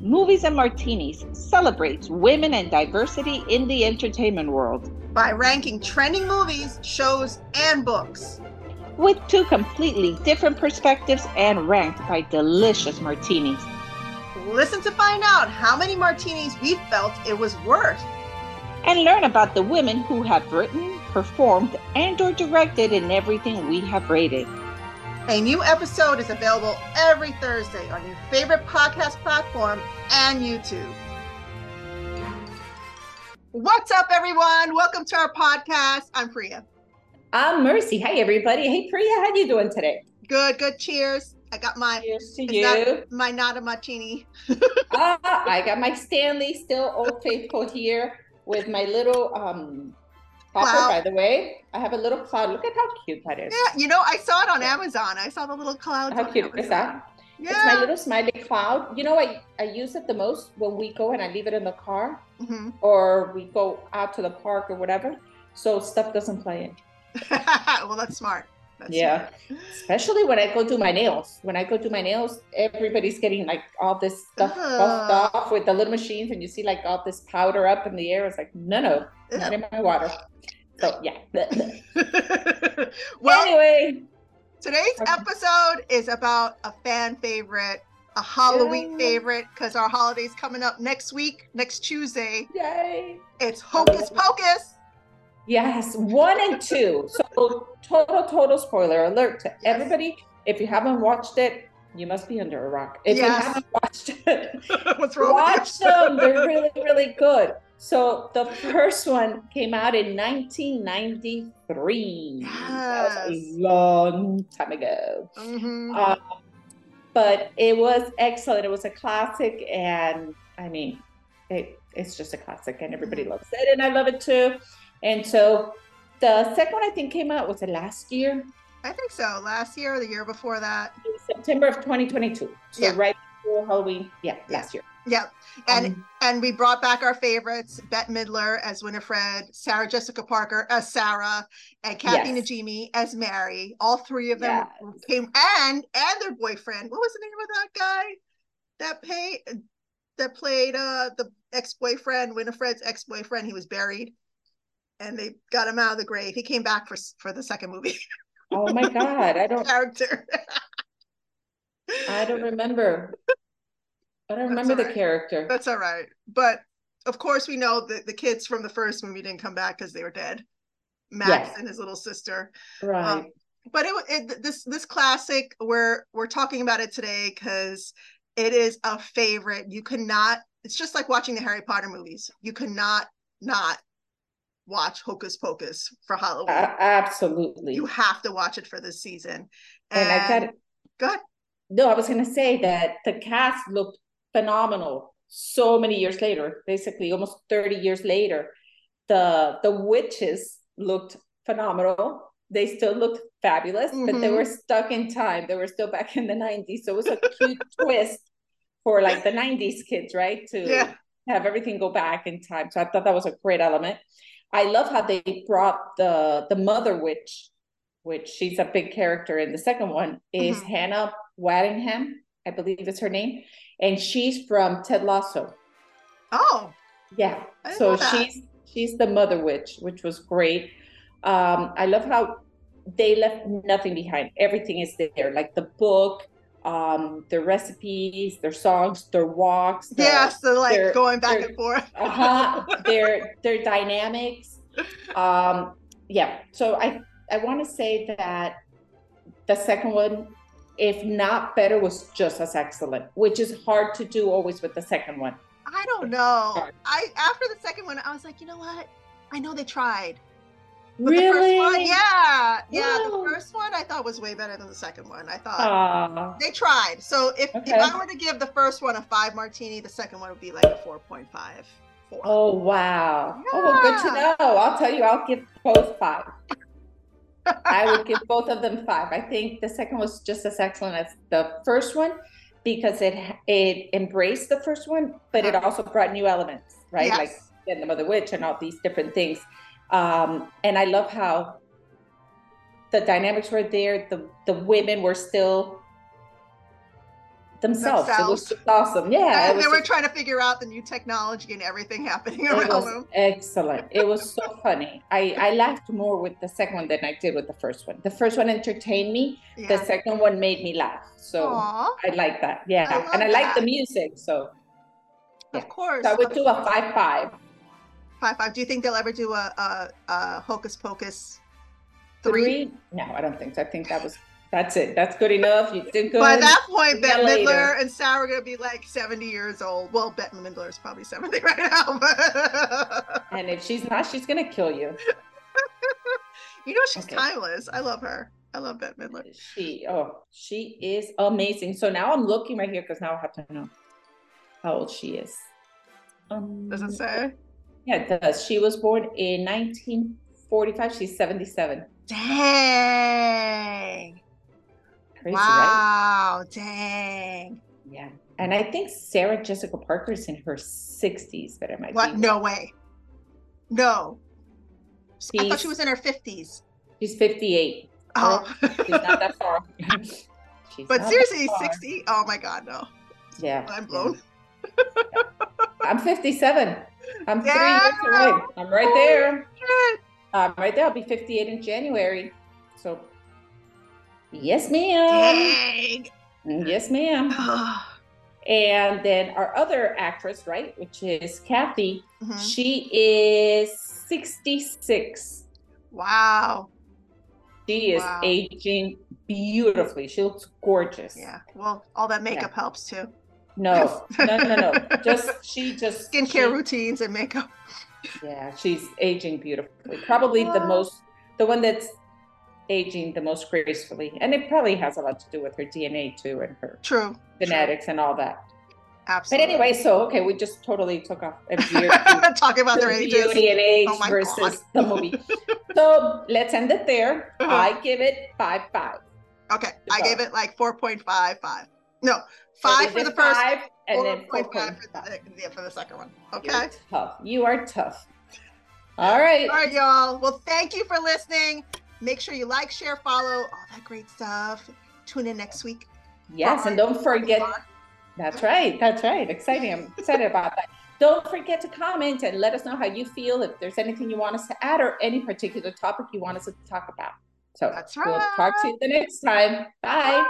Movies and Martinis celebrates women and diversity in the entertainment world by ranking trending movies, shows, and books. With two completely different perspectives and ranked by delicious martinis. Listen to find out how many martinis we felt it was worth. And learn about the women who have written, performed, and or directed in everything we have rated. A new episode is available every Thursday on your favorite podcast platform and YouTube. What's up, everyone? Welcome to our podcast. I'm Priya. I'm Mercy. Hey, everybody. Hey, Priya, how you doing today? Good, good. Cheers. I got my Cheers to you. Not, my Nada Martini. uh, I got my Stanley still old faithful here with my little um Cloud. by the way. I have a little cloud. Look at how cute that is. Yeah, you know, I saw it on Amazon. I saw the little cloud. How cute Amazon. is that? Yeah. It's my little smiley cloud. You know, I, I use it the most when we go and I leave it in the car mm-hmm. or we go out to the park or whatever. So stuff doesn't play in. well, that's smart. That's yeah. Smart. Especially when I go do my nails. When I go do my nails, everybody's getting like all this stuff uh. buffed off with the little machines and you see like all this powder up in the air. It's like, no, no, not in my water. So yeah. well, anyway, today's episode is about a fan favorite, a Halloween Yay. favorite, because our holiday's coming up next week, next Tuesday. Yay! It's Hocus Pocus. Yes, one and two. So total, total spoiler alert to yes. everybody. If you haven't watched it, you must be under a rock. If yes. you haven't watched it, what's wrong? Watch them. They're really, really good. So the first one came out in 1993. Yes. That was a long time ago. Mm-hmm. Uh, but it was excellent. It was a classic, and I mean, it, it's just a classic, and everybody mm-hmm. loves it, and I love it too. And so the second one I think came out was the last year? I think so. Last year or the year before that? September of 2022. So yeah. right before Halloween. Yeah, last year. Yep. And um, and we brought back our favorites, Bette Midler as Winifred, Sarah Jessica Parker as Sarah, and Kathy yes. Najimy as Mary. All three of them yes. came and and their boyfriend. What was the name of that guy that paid that played uh the ex-boyfriend, Winifred's ex-boyfriend? He was buried. And they got him out of the grave. He came back for for the second movie. Oh my god, I don't character. I don't remember. I don't remember the right. character. That's all right. But of course, we know that the kids from the first movie didn't come back because they were dead. Max yes. and his little sister. Right. Um, but it, it this this classic we're we're talking about it today because it is a favorite. You cannot. It's just like watching the Harry Potter movies. You cannot not watch Hocus Pocus for Halloween. Uh, absolutely. You have to watch it for this season. And, and I got go ahead. No, I was going to say that the cast looked phenomenal so many years later, basically almost 30 years later. The the witches looked phenomenal. They still looked fabulous, mm-hmm. but they mm-hmm. were stuck in time. They were still back in the 90s. So it was a cute twist for like the 90s kids, right? To yeah. have everything go back in time. So I thought that was a great element. I love how they brought the the mother witch, which she's a big character in the second one, is mm-hmm. Hannah Waddingham, I believe is her name and she's from Ted Lasso. Oh, yeah. So she's she's the mother witch, which was great. Um, I love how they left nothing behind. Everything is there, like the book, um, their recipes, their songs, their walks. Their, yeah, so like their, going back their, and forth. uh-huh, their their dynamics. Um, yeah. So I I want to say that the second one if not better, was just as excellent, which is hard to do always with the second one. I don't know. I after the second one, I was like, you know what? I know they tried. But really? The first one, yeah, yeah. The first one I thought was way better than the second one. I thought Aww. they tried. So if, okay. if I were to give the first one a five martini, the second one would be like a four point five. Oh wow! Yeah. Oh, well, good to know. I'll tell you, I'll give both five. I would give both of them five. I think the second was just as excellent as the first one because it it embraced the first one, but it uh-huh. also brought new elements, right? Yes. Like the Mother Witch and all these different things. Um, and I love how the dynamics were there. The the women were still themselves. themselves. It was awesome. Yeah. And they were trying to figure out the new technology and everything happening around them. Excellent. It was so funny. I, I laughed more with the second one than I did with the first one. The first one entertained me. Yeah. The second one made me laugh. So Aww. I like that. Yeah. I and I like the music. So yeah. of course. So I would do a five five. Five five. Do you think they'll ever do a, a, a hocus pocus three? three? No, I don't think so. I think that was that's it. That's good enough. You did good. By that point, Bette Midler and Sarah are gonna be like 70 years old. Well, Bette Midler is probably 70 right now. But... and if she's not, she's gonna kill you. you know she's okay. timeless. I love her. I love Bette Midler. She oh, she is amazing. So now I'm looking right here because now I have to know how old she is. Um, does it say? Yeah, it does. She was born in 1945. She's 77. Dang. Crazy, wow, right? dang. Yeah. And I think Sarah Jessica Parker is in her 60s, but I might what? Be no way. No. She's, I thought she was in her 50s. She's 58. Oh. she's not that far. but seriously, 60? Oh my God, no. Yeah. I'm blown. Yeah. I'm 57. I'm yeah. three years away. I'm right there. I'm right there. I'll be 58 in January. So Yes, ma'am. Dang. Yes, ma'am. and then our other actress, right, which is Kathy, mm-hmm. she is 66. Wow. She is wow. aging beautifully. She looks gorgeous. Yeah. Well, all that makeup yeah. helps too. No, no, no, no. just she just skincare she, routines and makeup. Yeah, she's aging beautifully. Probably the most, the one that's aging the most gracefully. And it probably has a lot to do with her DNA too and her true genetics true. and all that. Absolutely. But anyway, so okay, we just totally took off talking about their ages. Beauty and age oh versus the movie. so let's end it there. Uh-huh. I give it five five. Okay. So. I gave it like four point five five. No, five for the first five and then four five for the, for the second one. Okay. You're tough. You are tough. All right. All right, y'all. Well, thank you for listening. Make sure you like, share, follow, all that great stuff. Tune in next week. Yes, and don't forget. That's right. That's right. Exciting. I'm excited about that. Don't forget to comment and let us know how you feel. If there's anything you want us to add or any particular topic you want us to talk about. So that's right. We'll talk to you the next time. Bye. Bye.